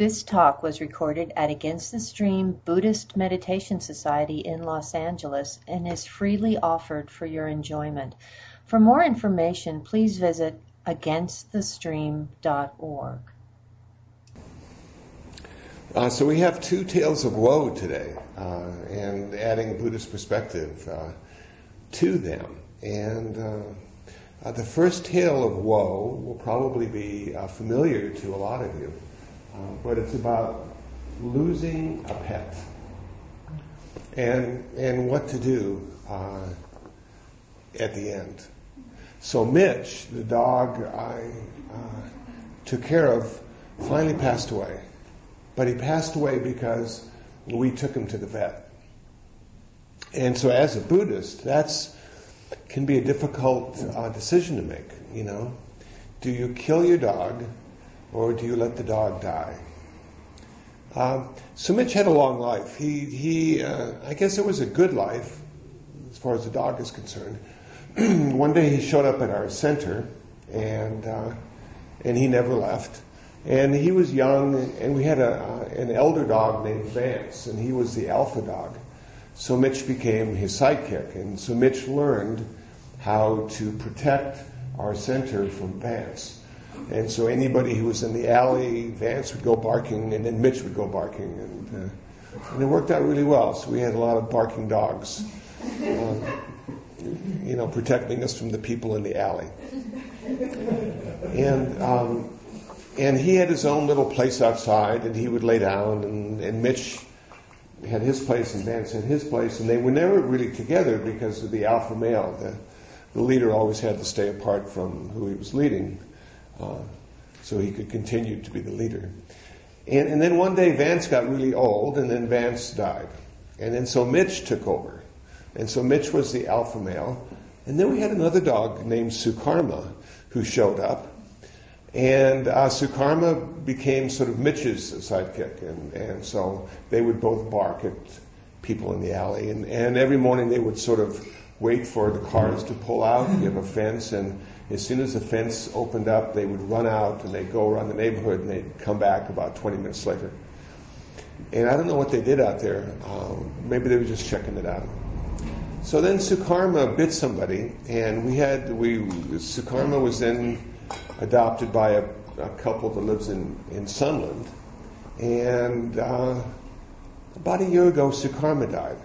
This talk was recorded at Against the Stream Buddhist Meditation Society in Los Angeles and is freely offered for your enjoyment. For more information, please visit againstthestream.org. Uh, so we have two tales of woe today, uh, and adding Buddhist perspective uh, to them. And uh, uh, the first tale of woe will probably be uh, familiar to a lot of you. Uh, but it's about losing a pet and, and what to do uh, at the end. So Mitch, the dog I uh, took care of, finally passed away. But he passed away because we took him to the vet. And so as a Buddhist, that's can be a difficult uh, decision to make, you know. Do you kill your dog or do you let the dog die? Um, so Mitch had a long life. He, he uh, I guess it was a good life as far as the dog is concerned. One day he showed up at our center, and uh, and he never left. And he was young, and we had a, uh, an elder dog named Vance, and he was the alpha dog. So Mitch became his sidekick, and so Mitch learned how to protect our center from Vance. And so anybody who was in the alley, Vance would go barking, and then Mitch would go barking, and, uh, and it worked out really well. So we had a lot of barking dogs, um, you know, protecting us from the people in the alley. And um, and he had his own little place outside, and he would lay down, and, and Mitch had his place, and Vance had his place, and they were never really together because of the alpha male. The, the leader always had to stay apart from who he was leading uh, so he could continue to be the leader. And, and then one day Vance got really old, and then Vance died. And then so Mitch took over. And so Mitch was the alpha male. And then we had another dog named Sukarma who showed up. And uh, Sukarma became sort of Mitch's sidekick. And, and so they would both bark at people in the alley. And, and every morning they would sort of wait for the cars to pull out. You have a fence, and as soon as the fence opened up, they would run out and they'd go around the neighborhood and they'd come back about 20 minutes later. And I don't know what they did out there. Um, maybe they were just checking it out. So then Sukarma bit somebody, and we had we Sukarma was then adopted by a, a couple that lives in in Sunland, and uh, about a year ago, Sukarma died.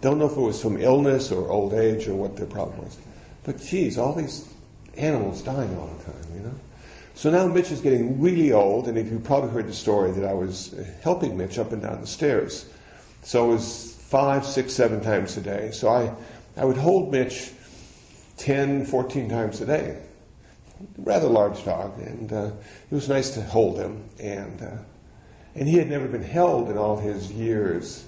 Don't know if it was from illness or old age or what the problem was. But geez, all these animals dying all the time, you know? So now Mitch is getting really old, and if you probably heard the story that I was helping Mitch up and down the stairs. So it was five, six, seven times a day. So I, I would hold Mitch 10, 14 times a day. Rather large dog, and uh, it was nice to hold him. And, uh, and he had never been held in all his years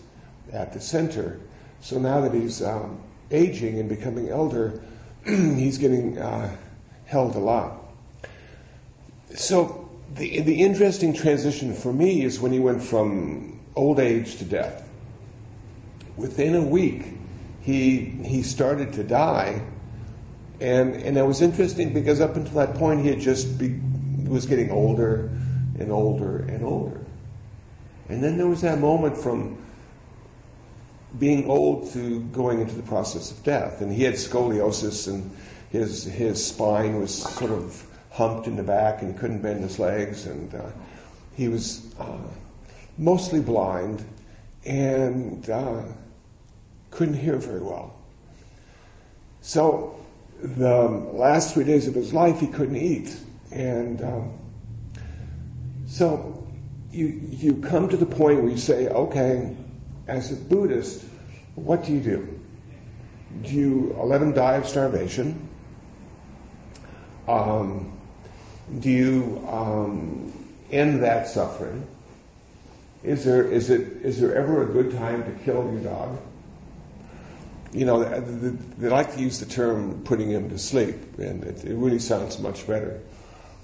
at the center. So now that he's um, aging and becoming elder, he's getting uh, held a lot. So the, the interesting transition for me is when he went from old age to death. Within a week, he, he started to die. And, and that was interesting because up until that point, he had just be, was getting older and older and older. And then there was that moment from being old to going into the process of death. And he had scoliosis, and his his spine was sort of humped in the back, and he couldn't bend his legs, and uh, he was uh, mostly blind and uh, couldn't hear very well. So the last three days of his life, he couldn't eat, and um, so you you come to the point where you say, okay as a Buddhist, what do you do? Do you let them die of starvation? Um, do you um, end that suffering? Is there, is, it, is there ever a good time to kill your dog? You know, they, like to use the term putting him to sleep, and it, it really sounds much better.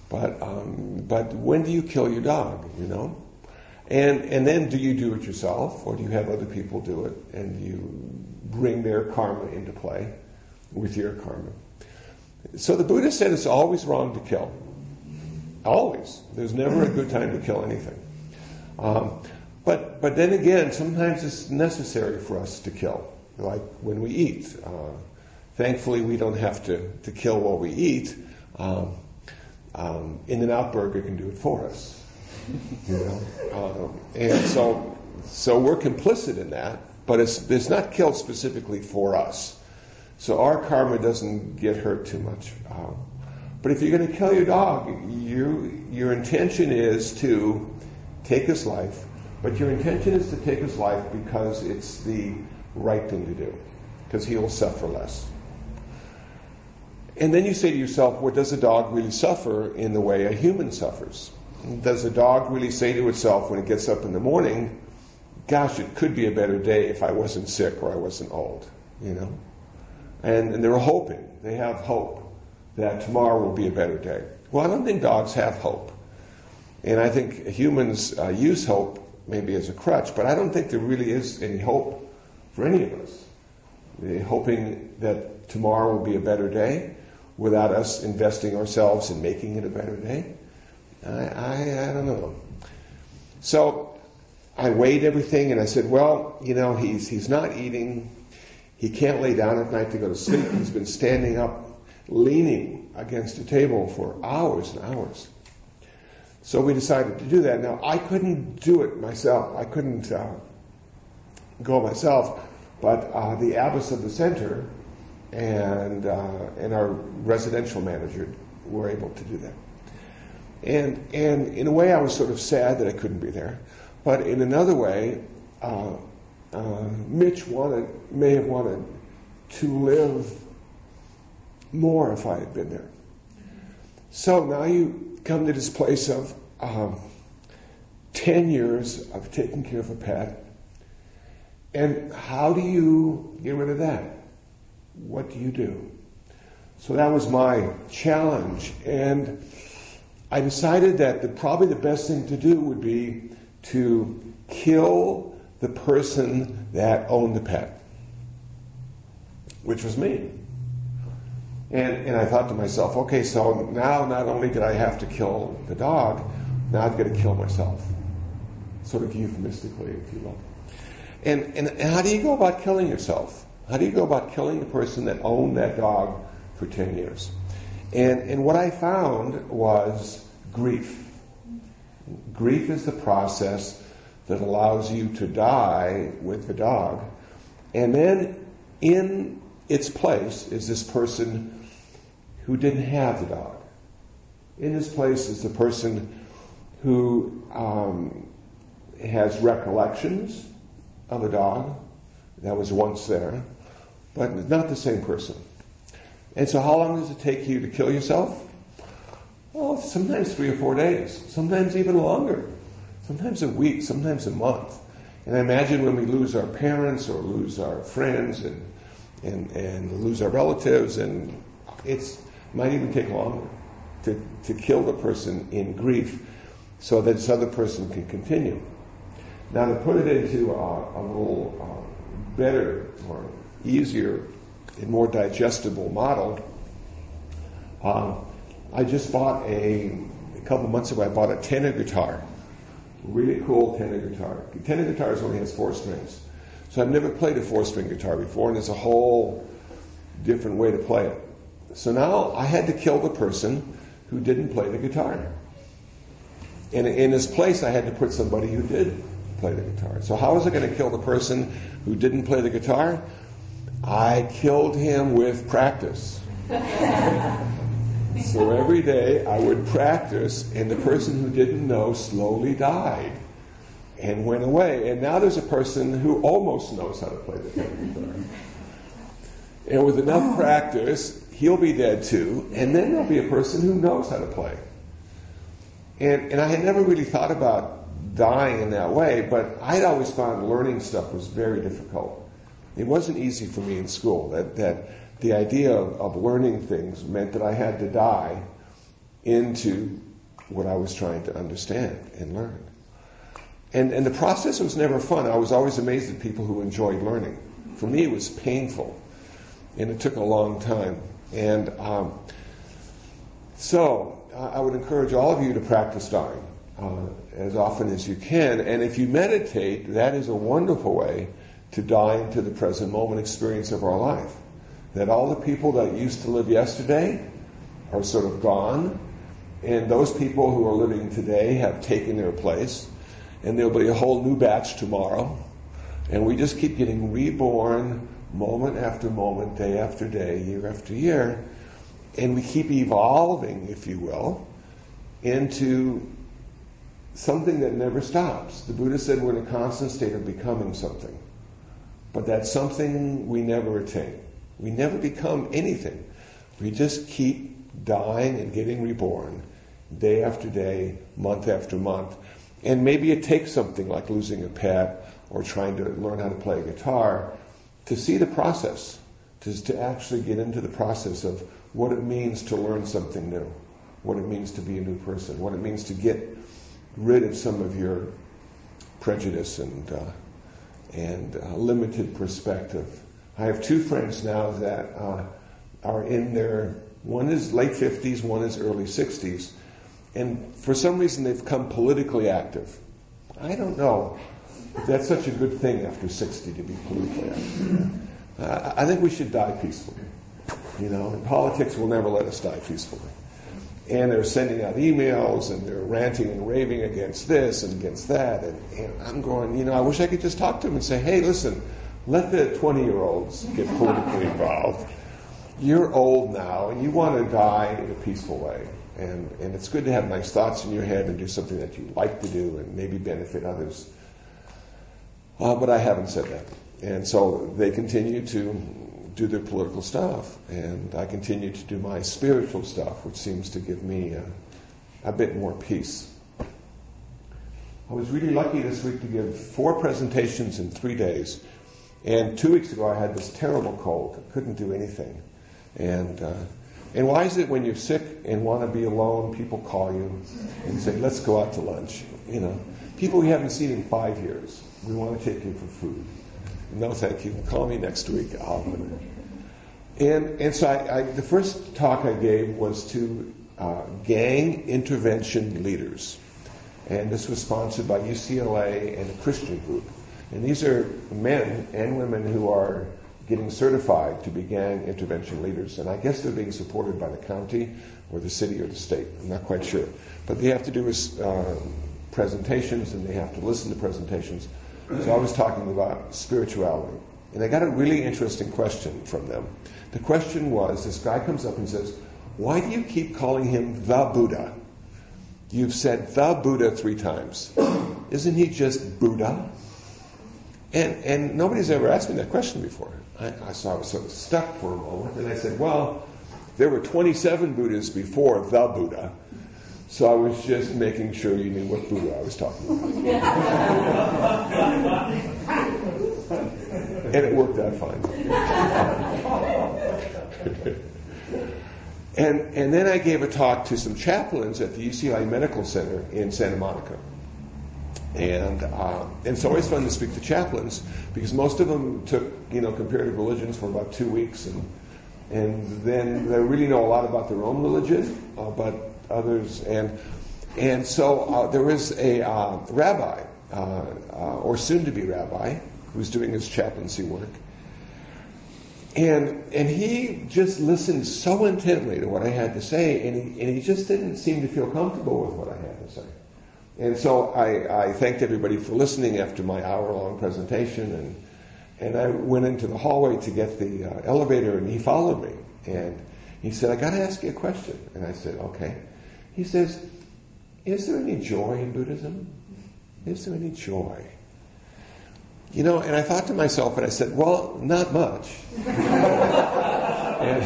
But, um, but when do you kill your dog, you know? And, and then do you do it yourself or do you have other people do it and you bring their karma into play with your karma? So the Buddha said it's always wrong to kill. Always. There's never a good time to kill anything. Um, but, but then again, sometimes it's necessary for us to kill, like when we eat. Uh, thankfully, we don't have to, to kill while we eat. Um, um, In and Out Burger can do it for us. You know? Um, and so, so we're complicit in that, but it's, it's not killed specifically for us. So our karma doesn't get hurt too much. Um, but if you're going to kill your dog, you, your intention is to take his life, but your intention is to take his life because it's the right thing to do, because he will suffer less. And then you say to yourself, well, does a dog really suffer in the way a human suffers? Does a dog really say to itself when it gets up in the morning, gosh, it could be a better day if I wasn't sick or I wasn't old, you know? And, and they're hoping, they have hope that tomorrow will be a better day. Well, I don't think dogs have hope. And I think humans uh, use hope maybe as a crutch, but I don't think there really is any hope for any of us. They're hoping that tomorrow will be a better day without us investing ourselves in making it a better day. I, I, I don't know. So I weighed everything and I said, well, you know, he's, he's not eating. He can't lay down at night to go to sleep. He's been standing up, leaning against a table for hours and hours. So we decided to do that. Now, I couldn't do it myself. I couldn't uh, go myself, but uh, the abbess of the center and, uh, and our residential manager were able to do that. And, and in a way, I was sort of sad that I couldn't be there. But in another way, uh, uh, Mitch wanted, may have wanted to live more if I had been there. So now you come to this place of um, 10 years of taking care of a pet. And how do you get rid of that? What do you do? So that was my challenge. And I decided that the, probably the best thing to do would be to kill the person that owned the pet, which was me. And, and I thought to myself, okay, so now not only did I have to kill the dog, now I've got to kill myself. Sort of euphemistically, if you will. And, and, and how do you go about killing yourself? How do you go about killing the person that owned that dog for 10 years? And, and what I found was grief. Grief is the process that allows you to die with the dog. And then in its place is this person who didn't have the dog. In his place is the person who um, has recollections of a dog that was once there, but not the same person. And so, how long does it take you to kill yourself? Well, sometimes three or four days, sometimes even longer, sometimes a week, sometimes a month. And I imagine when we lose our parents or lose our friends and, and, and lose our relatives, and it might even take longer to, to kill the person in grief so that this other person can continue. Now, to put it into a, a little uh, better or easier and more digestible model, uh, I just bought a, a couple months ago, I bought a tenor guitar. Really cool tenor guitar. Tenor guitars only has four strings. So I've never played a four string guitar before, and it's a whole different way to play it. So now I had to kill the person who didn't play the guitar. And in his place, I had to put somebody who did play the guitar. So, how was I going to kill the person who didn't play the guitar? I killed him with practice. so every day I would practice, and the person who didn't know slowly died and went away. And now there's a person who almost knows how to play the guitar. And with enough oh. practice, he'll be dead too, and then there'll be a person who knows how to play. And, and I had never really thought about dying in that way, but I'd always found learning stuff was very difficult. It wasn't easy for me in school. That, that the idea of, of learning things meant that I had to die into what I was trying to understand and learn. And, and the process was never fun. I was always amazed at people who enjoyed learning. For me, it was painful, and it took a long time. And um, so I would encourage all of you to practice dying uh, as often as you can. And if you meditate, that is a wonderful way to die into the present moment experience of our life. That all the people that used to live yesterday are sort of gone, and those people who are living today have taken their place, and there'll be a whole new batch tomorrow. And we just keep getting reborn moment after moment, day after day, year after year. And we keep evolving, if you will, into something that never stops. The Buddha said we're in a constant state of becoming something. But that's something we never attain. We never become anything. We just keep dying and getting reborn day after day, month after month. And maybe it takes something like losing a pet or trying to learn how to play a guitar to see the process, to, to actually get into the process of what it means to learn something new, what it means to be a new person, what it means to get rid of some of your prejudice and, uh, and uh, limited perspective. I have two friends now that uh, are in their, one is late 50s, one is early 60s, and for some reason they've become politically active. I don't know if that's such a good thing after 60 to be politically active. Uh, I think we should die peacefully. You know, and politics will never let us die peacefully and they're sending out emails and they're ranting and raving against this and against that. And, and, I'm going, you know, I wish I could just talk to them and say, hey, listen, let the 20 year olds get politically involved. You're old now and you want to die in a peaceful way. And, and it's good to have nice thoughts in your head and do something that you like to do and maybe benefit others. Uh, but I haven't said that. And so they continue to do their political stuff, and I continue to do my spiritual stuff, which seems to give me a, a bit more peace. I was really lucky this week to give four presentations in three days. And two weeks ago, I had this terrible cold. I couldn't do anything. And, uh, and why is it when you're sick and want to be alone, people call you and say, let's go out to lunch? You know, people we haven't seen in five years. We want to take you for food. No, thank you. Call me next week. I'll and, and so I, I, the first talk I gave was to uh, gang intervention leaders. And this was sponsored by UCLA and a Christian group. And these are men and women who are getting certified to be gang intervention leaders. And I guess they're being supported by the county or the city or the state. I'm not quite sure. But they have to do uh, presentations and they have to listen to presentations. So I was talking about spirituality. And I got a really interesting question from them. The question was this guy comes up and says, Why do you keep calling him the Buddha? You've said the Buddha three times. Isn't he just Buddha? And, and nobody's ever asked me that question before. I, I, I was sort of stuck for a moment, and I said, Well, there were 27 Buddhas before the Buddha, so I was just making sure you knew what Buddha I was talking about. and it worked out fine. and, and then I gave a talk to some chaplains at the UCLA Medical Center in Santa Monica. And, uh, and it's always fun to speak to chaplains because most of them took, you know, comparative religions for about two weeks and, and then they really know a lot about their own religion, uh, but others, and, and so uh, there was a uh, rabbi, uh, uh, or soon to be rabbi, who's doing his chaplaincy work. And, and he just listened so intently to what I had to say, and he, and he just didn't seem to feel comfortable with what I had to say. And so I, I thanked everybody for listening after my hour long presentation, and, and I went into the hallway to get the uh, elevator, and he followed me. And he said, I got to ask you a question. And I said, okay. He says, Is there any joy in Buddhism? Is there any joy? You know, and I thought to myself, and I said, well, not much. and,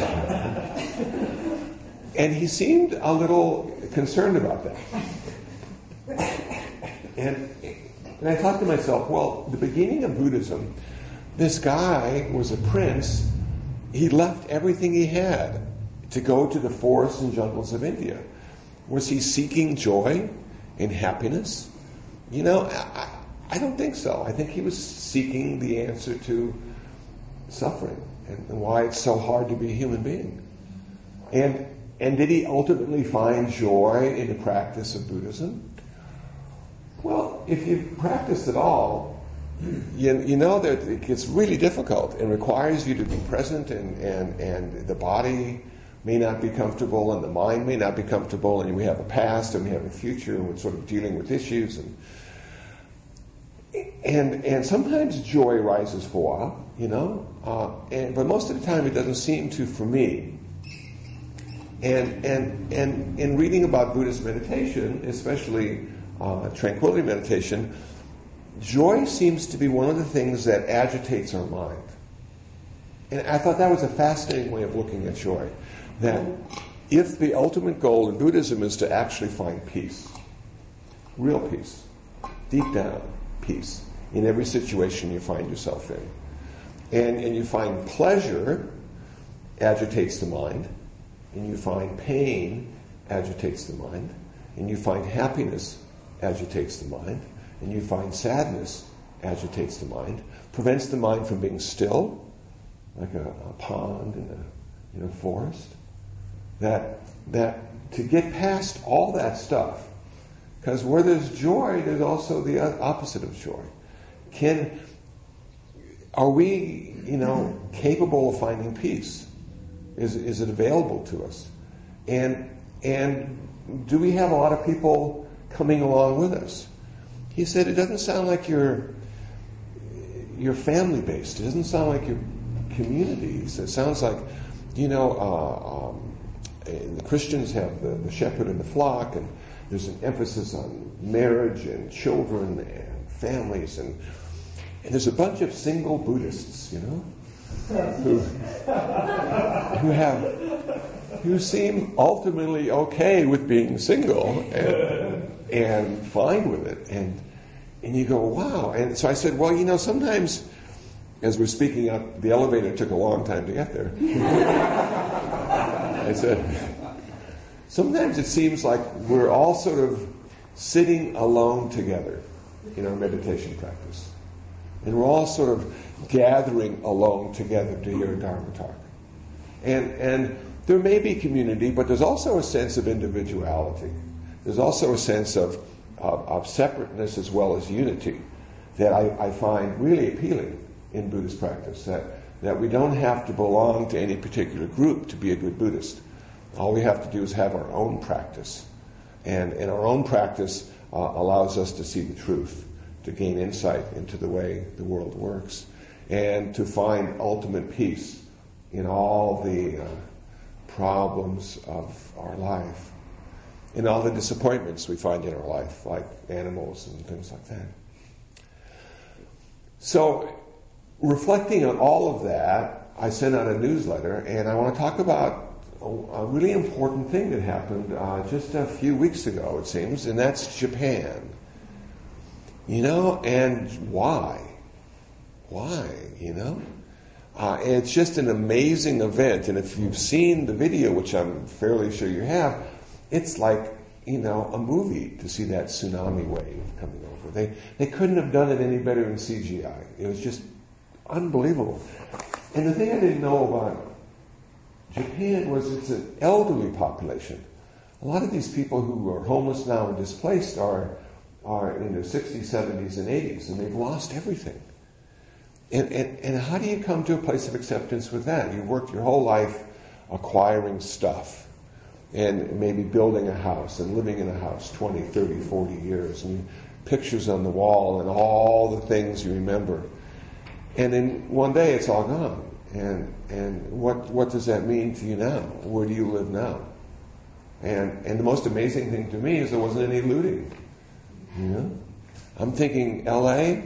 and he seemed a little concerned about that. And, and I thought to myself, well, the beginning of Buddhism, this guy was a prince. He left everything he had to go to the forests and jungles of India. Was he seeking joy and happiness? You know, I, I don't think so. I think he was seeking the answer to suffering and, why it's so hard to be a human being. And and did he ultimately find joy in the practice of Buddhism? Well, if you practice at all, you, you know that it gets really difficult and requires you to be present, and, and, and the body may not be comfortable, and the mind may not be comfortable, and we have a past and we have a future, and we're sort of dealing with issues. And, and, and sometimes joy rises for a while, you know, uh, and, but most of the time it doesn't seem to for me. And, and, and in reading about Buddhist meditation, especially uh, tranquility meditation, joy seems to be one of the things that agitates our mind. And I thought that was a fascinating way of looking at joy. That if the ultimate goal in Buddhism is to actually find peace, real peace, deep down peace, in every situation you find yourself in, and, and you find pleasure agitates the mind, and you find pain agitates the mind, and you find happiness agitates the mind, and you find sadness agitates the mind, prevents the mind from being still, like a, a pond in a, in a forest. That, that to get past all that stuff, because where there's joy, there's also the opposite of joy. Can, are we, you know, capable of finding peace? Is, is it available to us? And, and do we have a lot of people coming along with us? He said, it doesn't sound like you're, you're family based. It doesn't sound like you're communities. It sounds like, you know, uh, um, the Christians have the, the shepherd and the flock, and there's an emphasis on marriage and children and families, and, and there's a bunch of single Buddhists, you know, who, who have who seem ultimately okay with being single and, and fine with it. And, and you go, wow. And so I said, well, you know, sometimes as we're speaking up, the elevator took a long time to get there. I said, sometimes it seems like we're all sort of sitting alone together in our meditation practice. And we're all sort of gathering alone together to hear a Dharma talk. And, and there may be community, but there's also a sense of individuality. There's also a sense of, of, of separateness as well as unity that I, I find really appealing in Buddhist practice. That, that we don't have to belong to any particular group to be a good Buddhist. All we have to do is have our own practice. And, and our own practice uh, allows us to see the truth, to gain insight into the way the world works, and to find ultimate peace in all the uh, problems of our life, in all the disappointments we find in our life, like animals and things like that. So, reflecting on all of that, I sent out a newsletter, and I want to talk about a, really important thing that happened uh, just a few weeks ago, it seems, and that's Japan. You know, and why? Why, you know? Uh, it's just an amazing event. And if you've seen the video, which I'm fairly sure you have, it's like, you know, a movie to see that tsunami wave coming over. They, they couldn't have done it any better in CGI. It was just unbelievable. And the thing I didn't know about Japan was it's an elderly population. A lot of these people who are homeless now and displaced are, are in their 60s, 70s, and 80s, and they've lost everything. And, and, and how do you come to a place of acceptance with that? You've worked your whole life acquiring stuff and maybe building a house and living in a house 20, 30, 40 years, and pictures on the wall and all the things you remember. And then one day it's all gone. And, and what, what does that mean to you now? Where do you live now? And, and the most amazing thing to me is there wasn't any looting. You know? I'm thinking, LA,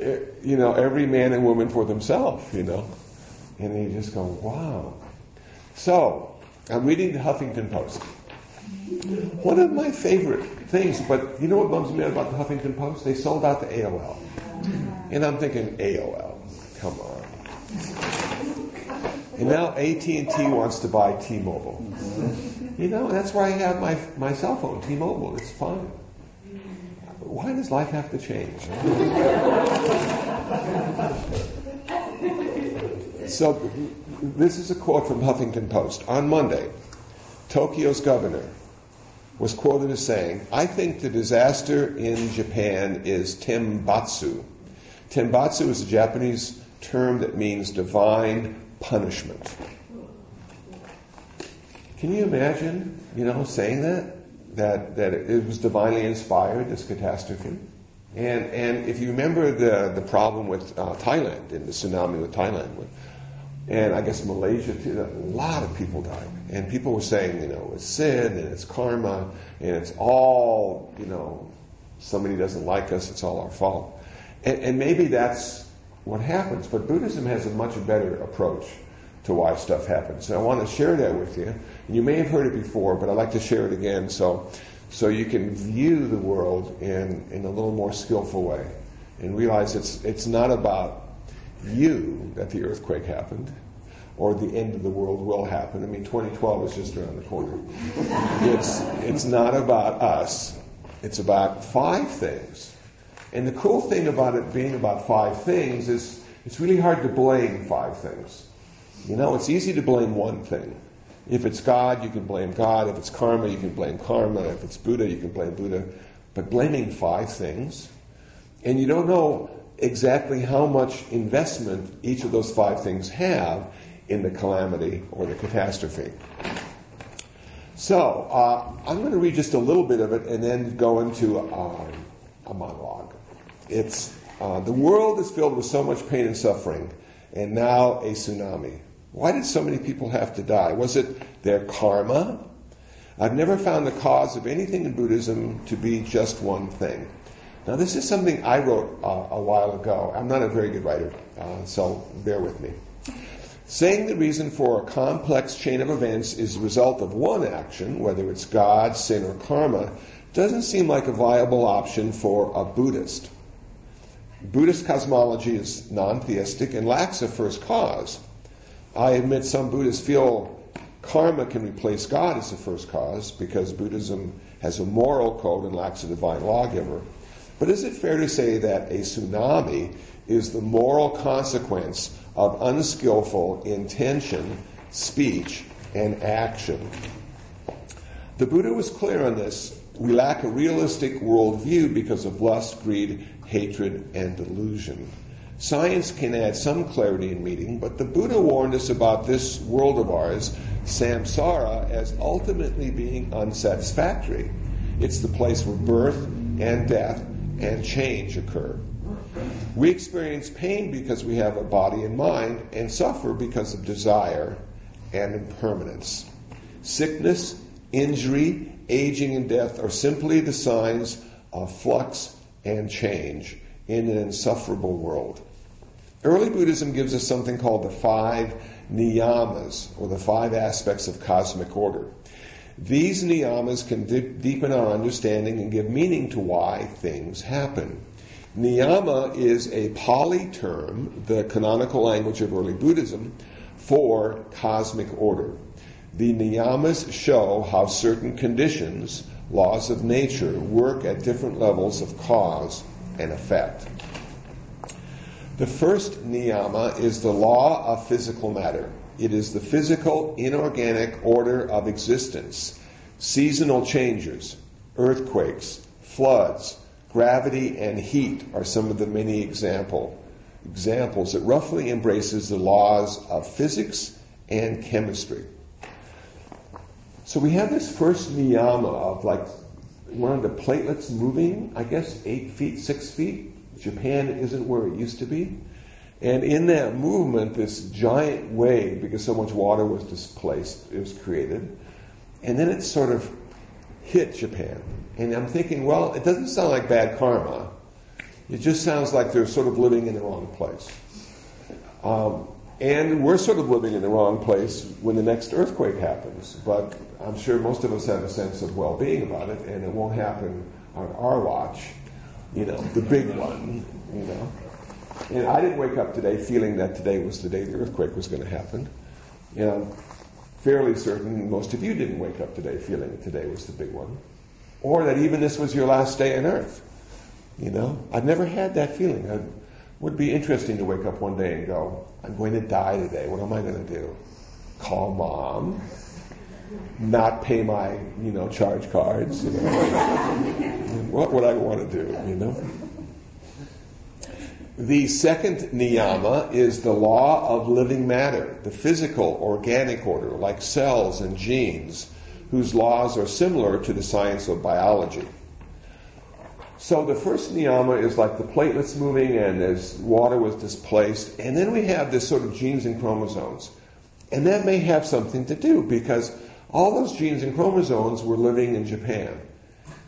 eh, you know, every man and woman for themselves, you know. And you just go, wow. So, I'm reading the Huffington Post. One of my favorite things, but you know what bums me out about the Huffington Post? They sold out the AOL. And I'm thinking, AOL, come on. And now AT&T wants to buy T-Mobile. You know, that's why I have my, my cell phone, T-Mobile. It's fine. Why does life have to change? So, this is a quote from Huffington Post. On Monday, Tokyo's governor was quoted as saying, I think the disaster in Japan is tembatsu. Tembatsu is a Japanese term that means divine punishment. Can you imagine, you know, saying that? That, that it was divinely inspired, this catastrophe? And, and if you remember the, the problem with uh, Thailand, and the tsunami with Thailand, and I guess Malaysia too, a lot of people died. And people were saying, you know, it's sin and it's karma and it's all, you know, somebody doesn't like us, it's all our fault. And, and maybe that's what happens. But Buddhism has a much better approach to why stuff happens. And I want to share that with you. And you may have heard it before, but I'd like to share it again so, so you can view the world in, in a little more skillful way and realize it's, it's not about you that the earthquake happened or the end of the world will happen. I mean, 2012 is just around the corner. it's, it's not about us, it's about five things. And the cool thing about it being about five things is it's really hard to blame five things. You know, it's easy to blame one thing. If it's God, you can blame God. If it's karma, you can blame karma. If it's Buddha, you can blame Buddha. But blaming five things, and you don't know exactly how much investment each of those five things have in the calamity or the catastrophe. So, uh, I'm going to read just a little bit of it and then go into uh, a monologue. It's uh, the world is filled with so much pain and suffering, and now a tsunami. Why did so many people have to die? Was it their karma? I've never found the cause of anything in Buddhism to be just one thing. Now, this is something I wrote uh, a while ago. I'm not a very good writer, uh, so bear with me. Saying the reason for a complex chain of events is the result of one action, whether it's God, sin, or karma, doesn't seem like a viable option for a Buddhist. Buddhist cosmology is non theistic and lacks a first cause. I admit some Buddhists feel karma can replace God as the first cause because Buddhism has a moral code and lacks a divine lawgiver. But is it fair to say that a tsunami is the moral consequence of unskillful intention, speech, and action? The Buddha was clear on this. We lack a realistic worldview because of lust, greed, hatred, and delusion. Science can add some clarity in meaning, but the Buddha warned us about this world of ours, samsara, as ultimately being unsatisfactory. It's the place where birth and death and change occur. We experience pain because we have a body and mind, and suffer because of desire and impermanence. Sickness, injury, aging, and death are simply the signs of flux and change in an insufferable world. Early Buddhism gives us something called the five niyamas, or the five aspects of cosmic order. These niyamas can dip, deepen our understanding and give meaning to why things happen. Niyama is a Pali term, the canonical language of early Buddhism, for cosmic order. The niyamas show how certain conditions, laws of nature, work at different levels of cause and effect. The first niyama is the law of physical matter. It is the physical, inorganic order of existence. Seasonal changes, earthquakes, floods, gravity, and heat are some of the many example, examples. It roughly embraces the laws of physics and chemistry. So we have this first niyama of like one of the platelets moving, I guess eight feet, six feet. Japan isn't where it used to be. And in that movement, this giant wave, because so much water was displaced, it was created. And then it sort of hit Japan. And I'm thinking, well, it doesn't sound like bad karma. It just sounds like they're sort of living in the wrong place. Um, and we're sort of living in the wrong place when the next earthquake happens. But I'm sure most of us have a sense of well being about it, and it won't happen on our watch. You know, the big one, you know. And I didn't wake up today feeling that today was the day the earthquake was going to happen. You know, fairly certain most of you didn't wake up today feeling that today was the big one. Or that even this was your last day on earth. You know, I've never had that feeling. It would be interesting to wake up one day and go, I'm going to die today. What am I going to do? Call mom, not pay my, you know, charge cards. You know. what would I want to do, you know? The second niyama is the law of living matter, the physical, organic order, like cells and genes, whose laws are similar to the science of biology. So the first niyama is like the platelets moving and as water was displaced. And then we have this sort of genes and chromosomes. And that may have something to do because all those genes and chromosomes were living in Japan.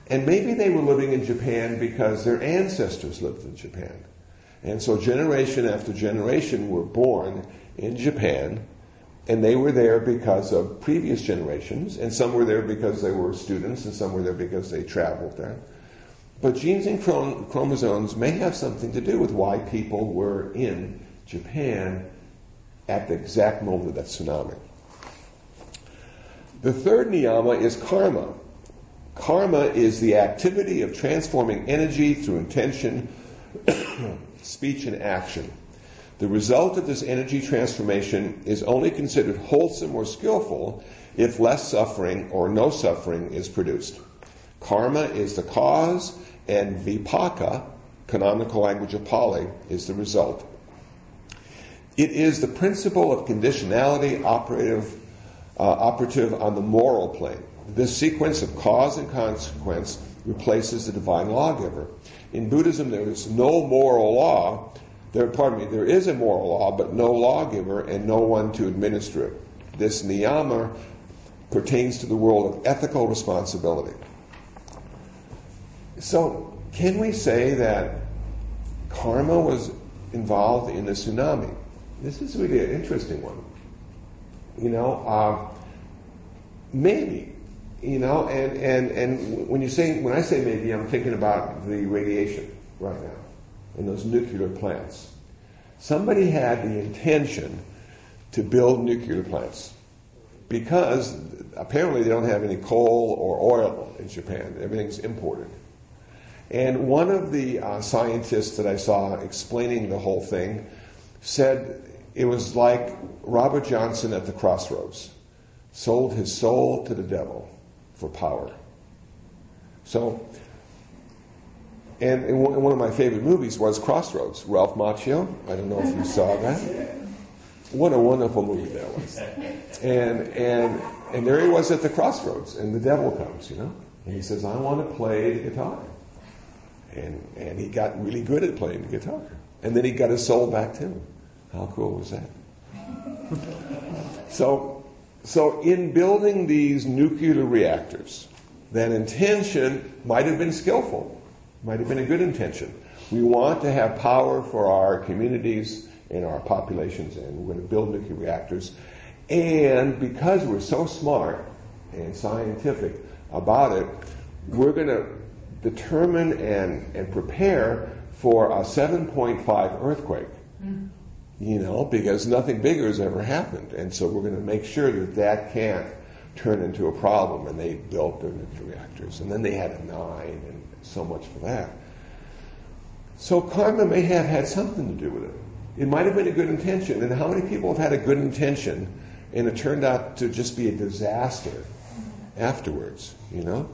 And maybe they were living in Japan because their ancestors lived in Japan. And so generation after generation were born in Japan, and they were there because of previous generations, and some were there because they were students, and some were there because they traveled there. But genes and chromosomes may have something to do with why people were in Japan at the exact moment of that tsunami. The third niyama is karma. Karma is the activity of transforming energy through intention, speech, and action. The result of this energy transformation is only considered wholesome or skillful if less suffering or no suffering is produced. Karma is the cause, and vipaka, canonical language of Pali, is the result. It is the principle of conditionality operative, uh, operative on the moral plane. This sequence of cause and consequence replaces the divine lawgiver. In Buddhism, there is no moral law. There, pardon me, there is a moral law, but no lawgiver and no one to administer it. This niyama pertains to the world of ethical responsibility. So, can we say that karma was involved in the tsunami? This is really an interesting one. You know, uh, maybe. You know, and, and, and when you say when I say maybe, I'm thinking about the radiation right now in those nuclear plants. Somebody had the intention to build nuclear plants because apparently they don't have any coal or oil in Japan. Everything's imported. And one of the uh, scientists that I saw explaining the whole thing said it was like Robert Johnson at the crossroads sold his soul to the devil for power. So, and, one of my favorite movies was Crossroads, Ralph Macchio. I don't know if you saw that. What a wonderful movie that was. And, and, and there he was at the crossroads, and the devil comes, you know. And he says, I want to play the guitar. And, and he got really good at playing the guitar. And then he got his soul back to him. How cool was that? so, so, in building these nuclear reactors, that intention might have been skillful, might have been a good intention. We want to have power for our communities and our populations, and we're going to build nuclear reactors. And because we're so smart and scientific about it, we're going to determine and, and prepare for a 7.5 earthquake. You know, because nothing bigger has ever happened. And so we're going to make sure that that can't turn into a problem. And they built their nuclear reactors. And then they had a nine, and so much for that. So karma may have had something to do with it. It might have been a good intention. And how many people have had a good intention and it turned out to just be a disaster afterwards, you know?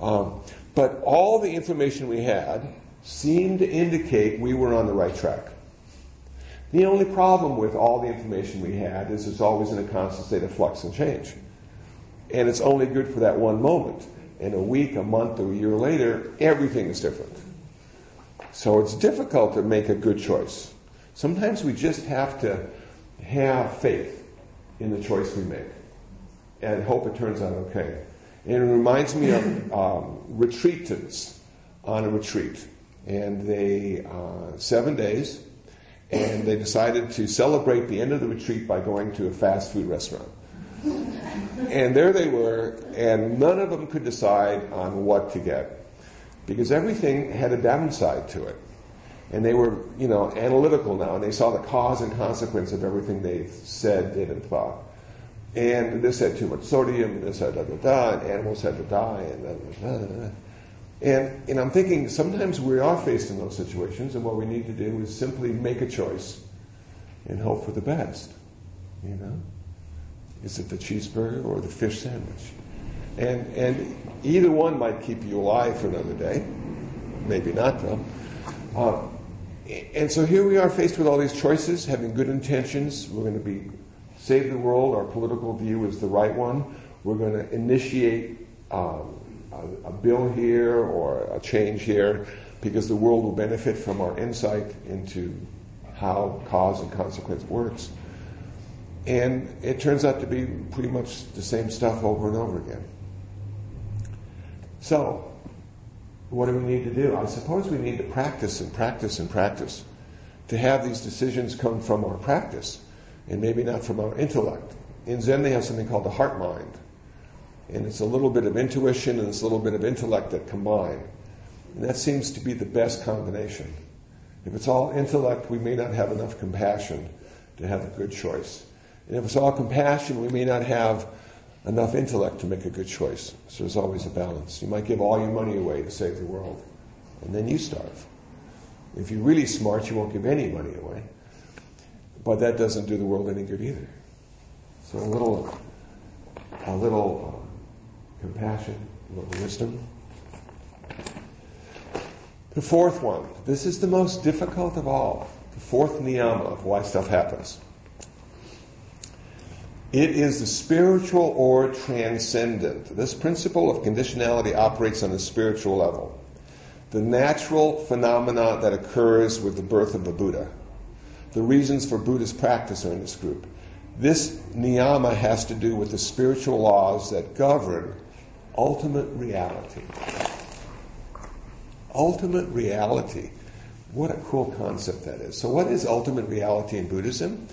Um, but all the information we had seemed to indicate we were on the right track. The only problem with all the information we had is it's always in a constant state of flux and change. And it's only good for that one moment. In a week, a month, or a year later, everything is different. So it's difficult to make a good choice. Sometimes we just have to have faith in the choice we make and hope it turns out okay. And it reminds me of um, retreatants on a retreat. And they, uh, seven days, and they decided to celebrate the end of the retreat by going to a fast food restaurant. And there they were, and none of them could decide on what to get because everything had a downside to it. And they were, you know, analytical now, and they saw the cause and consequence of everything they said, did, and thought. And this had too much sodium, and this had da da da, and animals had to die, and da da da. da. And, and I'm thinking sometimes we are faced in those situations, and what we need to do is simply make a choice and hope for the best. You know? Is it the cheeseburger or the fish sandwich? And, and either one might keep you alive for another day. Maybe not, though. Uh, and so here we are faced with all these choices, having good intentions. We're going to be save the world. Our political view is the right one. We're going to initiate um, a, a bill here or a change here because the world will benefit from our insight into how cause and consequence works. And it turns out to be pretty much the same stuff over and over again. So, what do we need to do? I suppose we need to practice and practice and practice to have these decisions come from our practice and maybe not from our intellect. In Zen, they have something called the heart mind. And it's a little bit of intuition and it's a little bit of intellect that combine. And that seems to be the best combination. If it's all intellect, we may not have enough compassion to have a good choice. And if it's all compassion, we may not have enough intellect to make a good choice. So there's always a balance. You might give all your money away to save the world, and then you starve. If you're really smart, you won't give any money away. But that doesn't do the world any good either. So a little, a little uh, compassion, a little wisdom. The fourth one. This is the most difficult of all. The fourth niyama of why stuff happens. It is the spiritual or transcendent. This principle of conditionality operates on the spiritual level. The natural phenomena that occurs with the birth of a Buddha. The reasons for Buddhist practice are in this group. This niyama has to do with the spiritual laws that govern ultimate reality. Ultimate reality. What a cool concept that is. So, what is ultimate reality in Buddhism?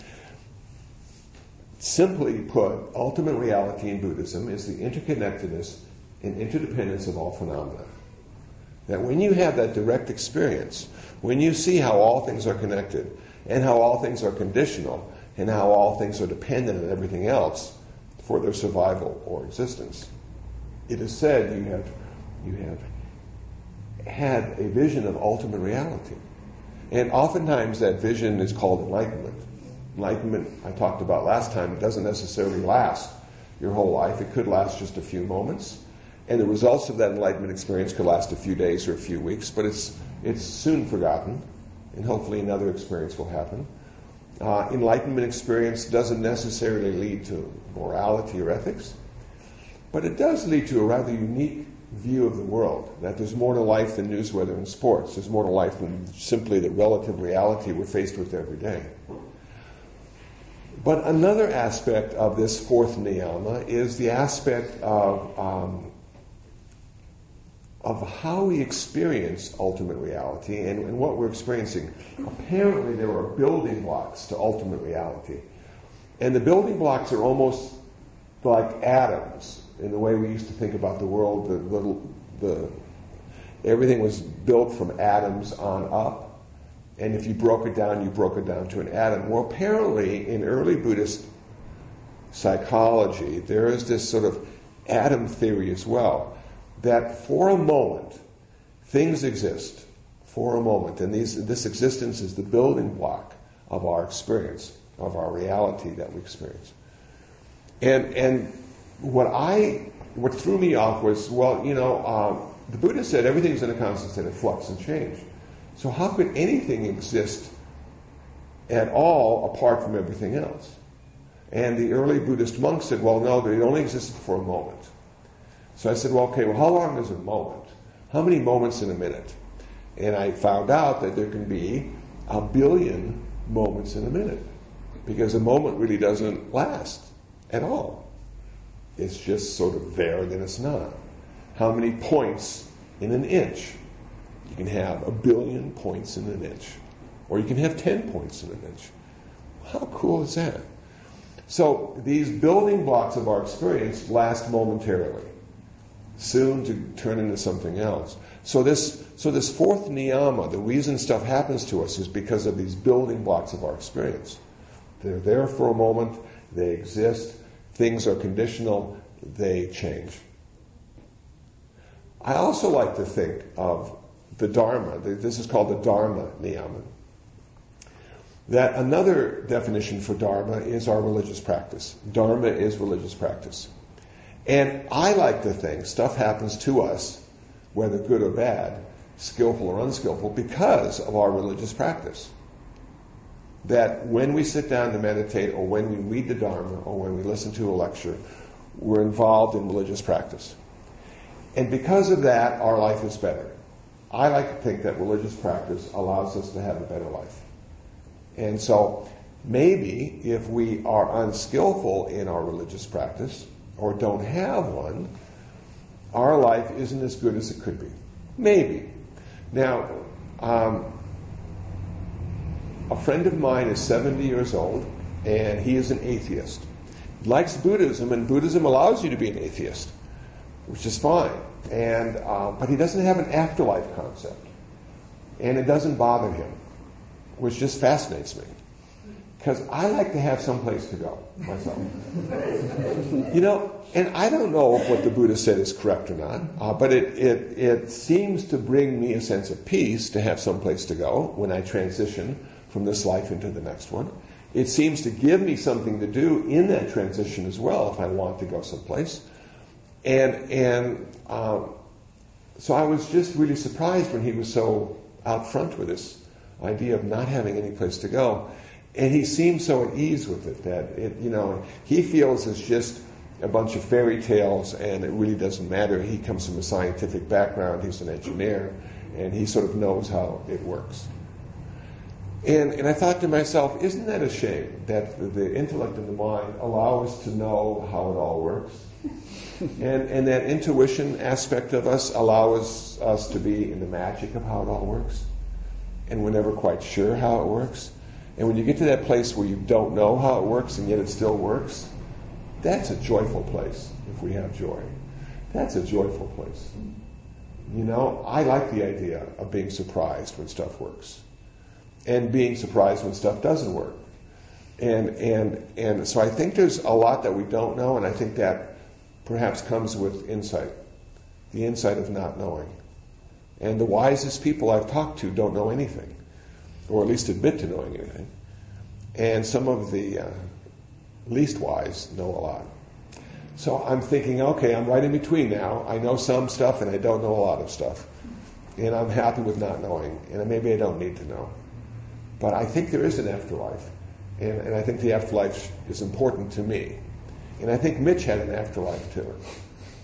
Simply put, ultimate reality in Buddhism is the interconnectedness and interdependence of all phenomena. That when you have that direct experience, when you see how all things are connected, and how all things are conditional, and how all things are dependent on everything else for their survival or existence, it is said you have, you have had a vision of ultimate reality. And oftentimes that vision is called enlightenment. Enlightenment, I talked about last time, it doesn't necessarily last your whole life. It could last just a few moments. And the results of that enlightenment experience could last a few days or a few weeks, but it's, it's soon forgotten, and hopefully another experience will happen. Uh, enlightenment experience doesn't necessarily lead to morality or ethics, but it does lead to a rather unique view of the world that there's more to life than news, weather, and sports. There's more to life than simply the relative reality we're faced with every day. But another aspect of this fourth niyama is the aspect of, um, of how we experience ultimate reality and, and what we're experiencing. Apparently, there are building blocks to ultimate reality. And the building blocks are almost like atoms in the way we used to think about the world. The little, the, everything was built from atoms on up. And if you broke it down, you broke it down to an atom. Well, apparently, in early Buddhist psychology, there is this sort of atom theory as well that for a moment, things exist for a moment. And these, this existence is the building block of our experience, of our reality that we experience. And, and what I, what threw me off was, well, you know, um, the Buddha said everything's in a constant state of flux and change. So how could anything exist at all apart from everything else? And the early Buddhist monks said, well, no, it only existed for a moment. So I said, well, okay, well, how long is a moment? How many moments in a minute? And I found out that there can be a billion moments in a minute because a moment really doesn't last at all. It's just sort of there, then it's not. How many points in an inch? You can have a billion points in an inch, or you can have 10 points in an inch. How cool is that? So these building blocks of our experience last momentarily, soon to turn into something else. So this, so this fourth niyama, the reason stuff happens to us is because of these building blocks of our experience. They're there for a moment, they exist, things are conditional, they change. I also like to think of the Dharma. This is called the Dharma Niyama. That another definition for Dharma is our religious practice. Dharma is religious practice. And I like to think stuff happens to us, whether good or bad, skillful or unskillful, because of our religious practice. That when we sit down to meditate, or when we read the Dharma, or when we listen to a lecture, we're involved in religious practice. And because of that, our life is better. I like to think that religious practice allows us to have a better life. And so maybe if we are unskillful in our religious practice or don't have one, our life isn't as good as it could be. Maybe. Now, um, a friend of mine is 70 years old and he is an atheist. He likes Buddhism, and Buddhism allows you to be an atheist, which is fine. And, uh, but he doesn't have an afterlife concept. And it doesn't bother him which just fascinates me. Because I like to have some place to go myself. you know, and I don't know if what the Buddha said is correct or not, uh, but it, it, it seems to bring me a sense of peace to have some place to go when I transition from this life into the next one. It seems to give me something to do in that transition as well if I want to go someplace. And, and um, so I was just really surprised when he was so out front with this idea of not having any place to go. And he seems so at ease with it that it, you know, he feels it's just a bunch of fairy tales and it really doesn't matter. He comes from a scientific background, he's an engineer, and he sort of knows how it works. And, and I thought to myself, isn't that a shame that the, the intellect and the mind allow us to know how it all works? and, and that intuition aspect of us allows us to be in the magic of how it all works? and we're never quite sure how it works. And when you get to that place where you don't know how it works and yet it still works, that's a joyful place if we have joy. That's a joyful place. You know, I like the idea of being surprised when stuff works and being surprised when stuff doesn't work. And, and, and so I think there's a lot that we don't know, and I think that perhaps comes with insight the insight of not knowing. And the wisest people I've talked to don't know anything, or at least admit to knowing anything. And some of the uh, least wise know a lot. So I'm thinking, okay, I'm right in between now. I know some stuff and I don't know a lot of stuff. And I'm happy with not knowing. And maybe I don't need to know. But I think there is an afterlife. And, and I think the afterlife is important to me. And I think Mitch had an afterlife too.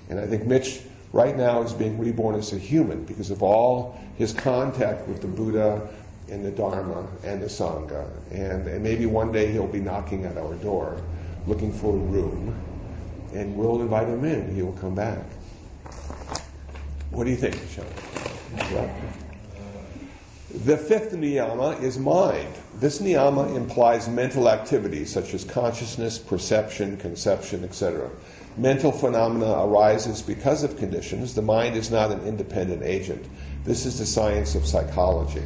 And I think Mitch right now is being reborn as a human because of all his contact with the Buddha and the Dharma and the Sangha. And, and maybe one day he'll be knocking at our door looking for a room, and we'll invite him in. He will come back. What do you think, Michelle? Yeah. The fifth niyama is mind. This niyama implies mental activities such as consciousness, perception, conception, etc. Mental phenomena arises because of conditions. The mind is not an independent agent. This is the science of psychology.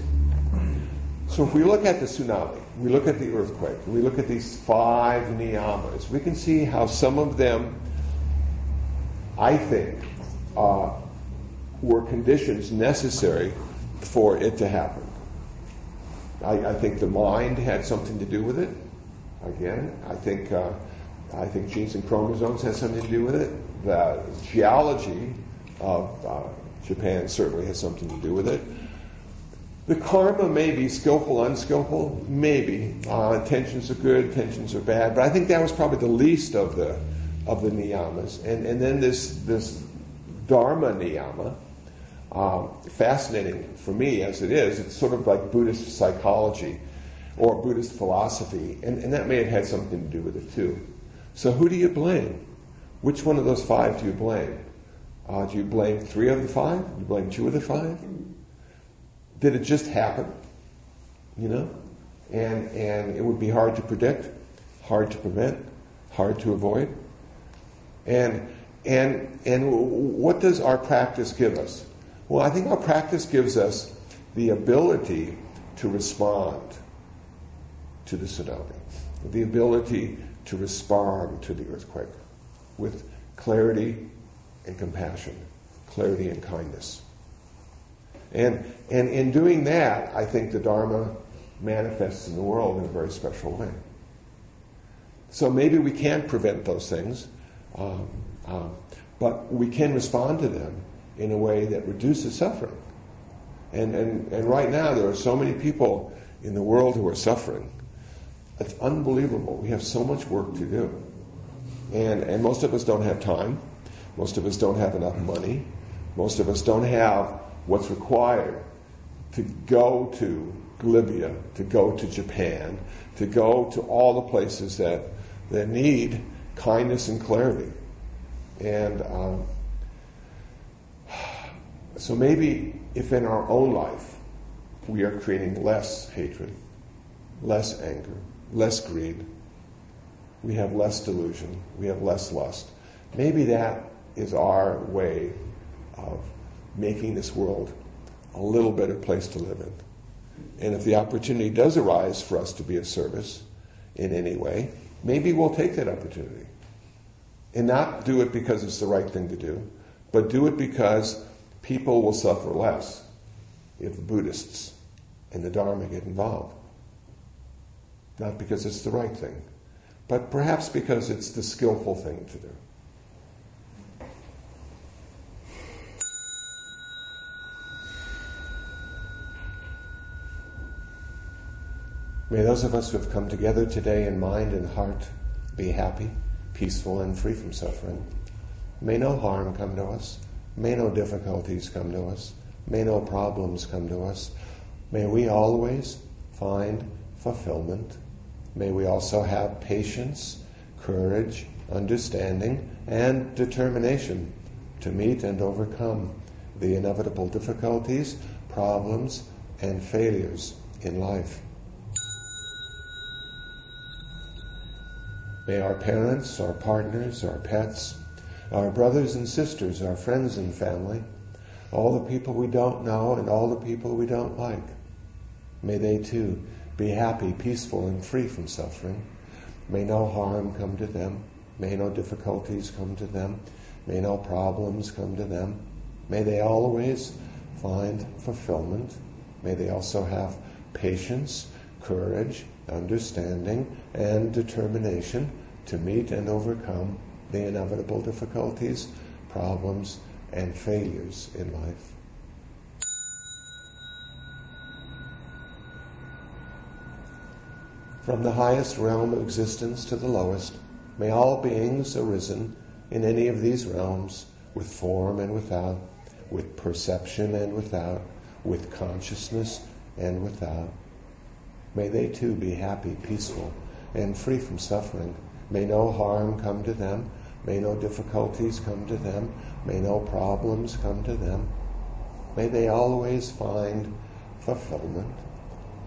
So if we look at the tsunami, we look at the earthquake, we look at these five niyamas, we can see how some of them, I think, uh, were conditions necessary for it to happen. I, I, think the mind had something to do with it. Again, I think uh, I think genes and chromosomes had something to do with it. The geology of uh, Japan certainly has something to do with it. The karma may be skillful, unskillful, maybe. Uh, intentions are good, intentions are bad, but I think that was probably the least of the of the niyamas. And and then this this dharma niyama, um, fascinating for me as it is. It's sort of like Buddhist psychology or Buddhist philosophy, and, and that may have had something to do with it too. So who do you blame? Which one of those five do you blame? Uh, do you blame three of the five? Do you blame two of the five? Did it just happen? You know? And, and it would be hard to predict, hard to prevent, hard to avoid. And, and, and what does our practice give us? Well, I think our practice gives us the ability to respond to the tsunami, the ability to respond to the earthquake with clarity and compassion. clarity, and kindness. And, and in doing that, I think the Dharma manifests in the world in a very special way. So maybe we can't prevent those things, um, um, but we can respond to them in a way that reduces suffering. And, and, and right now, there are so many people in the world who are suffering. It's unbelievable. We have so much work to do. And, and most of us don't have time. Most of us don't have enough money. Most of us don't have what's required to go to Libya, to go to Japan, to go to all the places that, that need kindness and clarity. And um, so maybe if in our own life we are creating less hatred, less anger, less greed, we have less delusion, we have less lust, maybe that is our way of making this world a little better place to live in. And if the opportunity does arise for us to be of service in any way, maybe we'll take that opportunity. And not do it because it's the right thing to do, but do it because people will suffer less if the Buddhists and the Dharma get involved. Not because it's the right thing, but perhaps because it's the skillful thing to do. May those of us who have come together today in mind and heart be happy, peaceful, and free from suffering. May no harm come to us. May no difficulties come to us. May no problems come to us. May we always find fulfillment. May we also have patience, courage, understanding, and determination to meet and overcome the inevitable difficulties, problems, and failures in life. May our parents, our partners, our pets, our brothers and sisters, our friends and family, all the people we don't know and all the people we don't like, may they too be happy, peaceful, and free from suffering. May no harm come to them. May no difficulties come to them. May no problems come to them. May they always find fulfillment. May they also have patience, courage, understanding, and determination to meet and overcome the inevitable difficulties, problems, and failures in life. From the highest realm of existence to the lowest, may all beings arisen in any of these realms, with form and without, with perception and without, with consciousness and without, May they too be happy, peaceful, and free from suffering. May no harm come to them. May no difficulties come to them. May no problems come to them. May they always find fulfillment.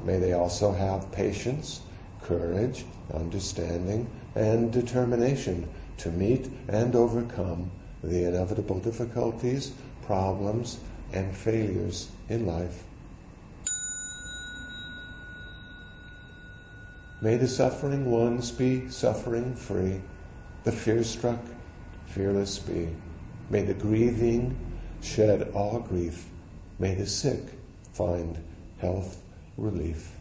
May they also have patience, courage, understanding, and determination to meet and overcome the inevitable difficulties, problems, and failures in life. May the suffering ones be suffering free, the fear struck fearless be. May the grieving shed all grief. May the sick find health relief.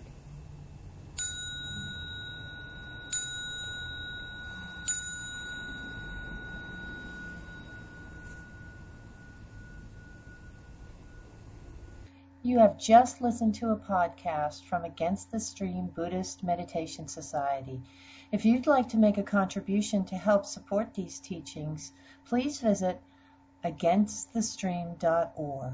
You have just listened to a podcast from Against the Stream Buddhist Meditation Society. If you'd like to make a contribution to help support these teachings, please visit againstthestream.org.